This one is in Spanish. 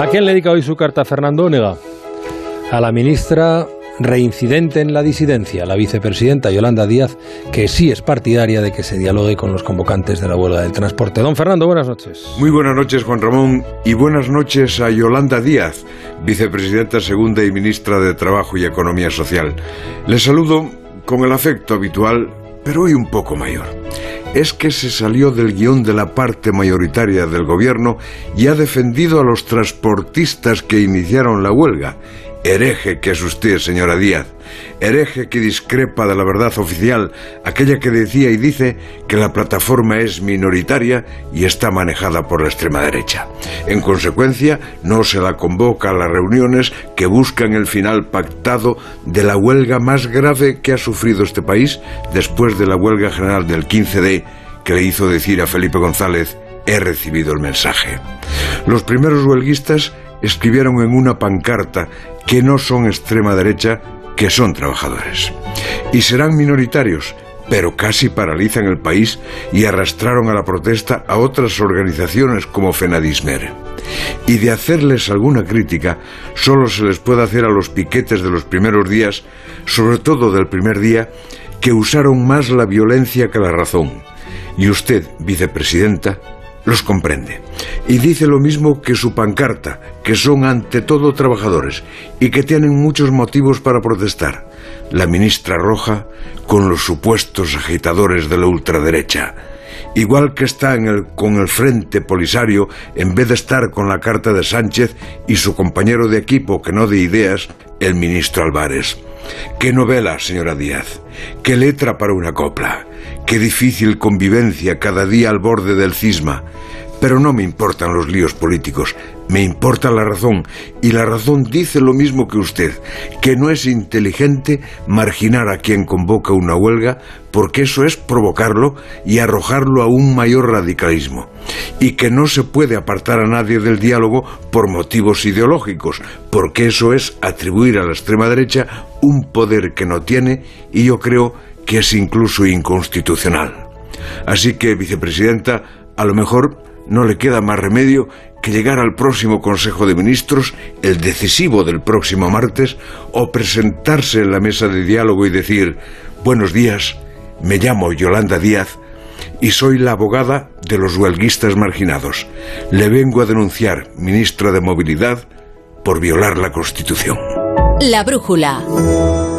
¿A quién le dedica hoy su carta Fernando Onega? A la ministra reincidente en la disidencia, la vicepresidenta Yolanda Díaz, que sí es partidaria de que se dialogue con los convocantes de la huelga del transporte. Don Fernando, buenas noches. Muy buenas noches, Juan Ramón, y buenas noches a Yolanda Díaz, vicepresidenta segunda y ministra de Trabajo y Economía Social. Les saludo con el afecto habitual, pero hoy un poco mayor es que se salió del guion de la parte mayoritaria del gobierno y ha defendido a los transportistas que iniciaron la huelga Hereje que es usted, señora Díaz. Hereje que discrepa de la verdad oficial, aquella que decía y dice que la plataforma es minoritaria y está manejada por la extrema derecha. En consecuencia, no se la convoca a las reuniones que buscan el final pactado de la huelga más grave que ha sufrido este país después de la huelga general del 15D que le hizo decir a Felipe González he recibido el mensaje. Los primeros huelguistas escribieron en una pancarta que no son extrema derecha, que son trabajadores. Y serán minoritarios, pero casi paralizan el país y arrastraron a la protesta a otras organizaciones como Fenadismer. Y de hacerles alguna crítica, solo se les puede hacer a los piquetes de los primeros días, sobre todo del primer día, que usaron más la violencia que la razón. Y usted, vicepresidenta, los comprende. Y dice lo mismo que su pancarta, que son ante todo trabajadores y que tienen muchos motivos para protestar. La ministra Roja con los supuestos agitadores de la ultraderecha. Igual que está con el Frente Polisario, en vez de estar con la carta de Sánchez y su compañero de equipo, que no de ideas, el ministro Álvarez. Qué novela, señora Díaz. Qué letra para una copla. Qué difícil convivencia cada día al borde del cisma. Pero no me importan los líos políticos, me importa la razón, y la razón dice lo mismo que usted, que no es inteligente marginar a quien convoca una huelga, porque eso es provocarlo y arrojarlo a un mayor radicalismo, y que no se puede apartar a nadie del diálogo por motivos ideológicos, porque eso es atribuir a la extrema derecha un poder que no tiene y yo creo que es incluso inconstitucional. Así que, vicepresidenta, a lo mejor no le queda más remedio que llegar al próximo Consejo de Ministros, el decisivo del próximo martes, o presentarse en la mesa de diálogo y decir, buenos días, me llamo Yolanda Díaz y soy la abogada de los huelguistas marginados. Le vengo a denunciar, ministra de Movilidad, por violar la Constitución. La brújula.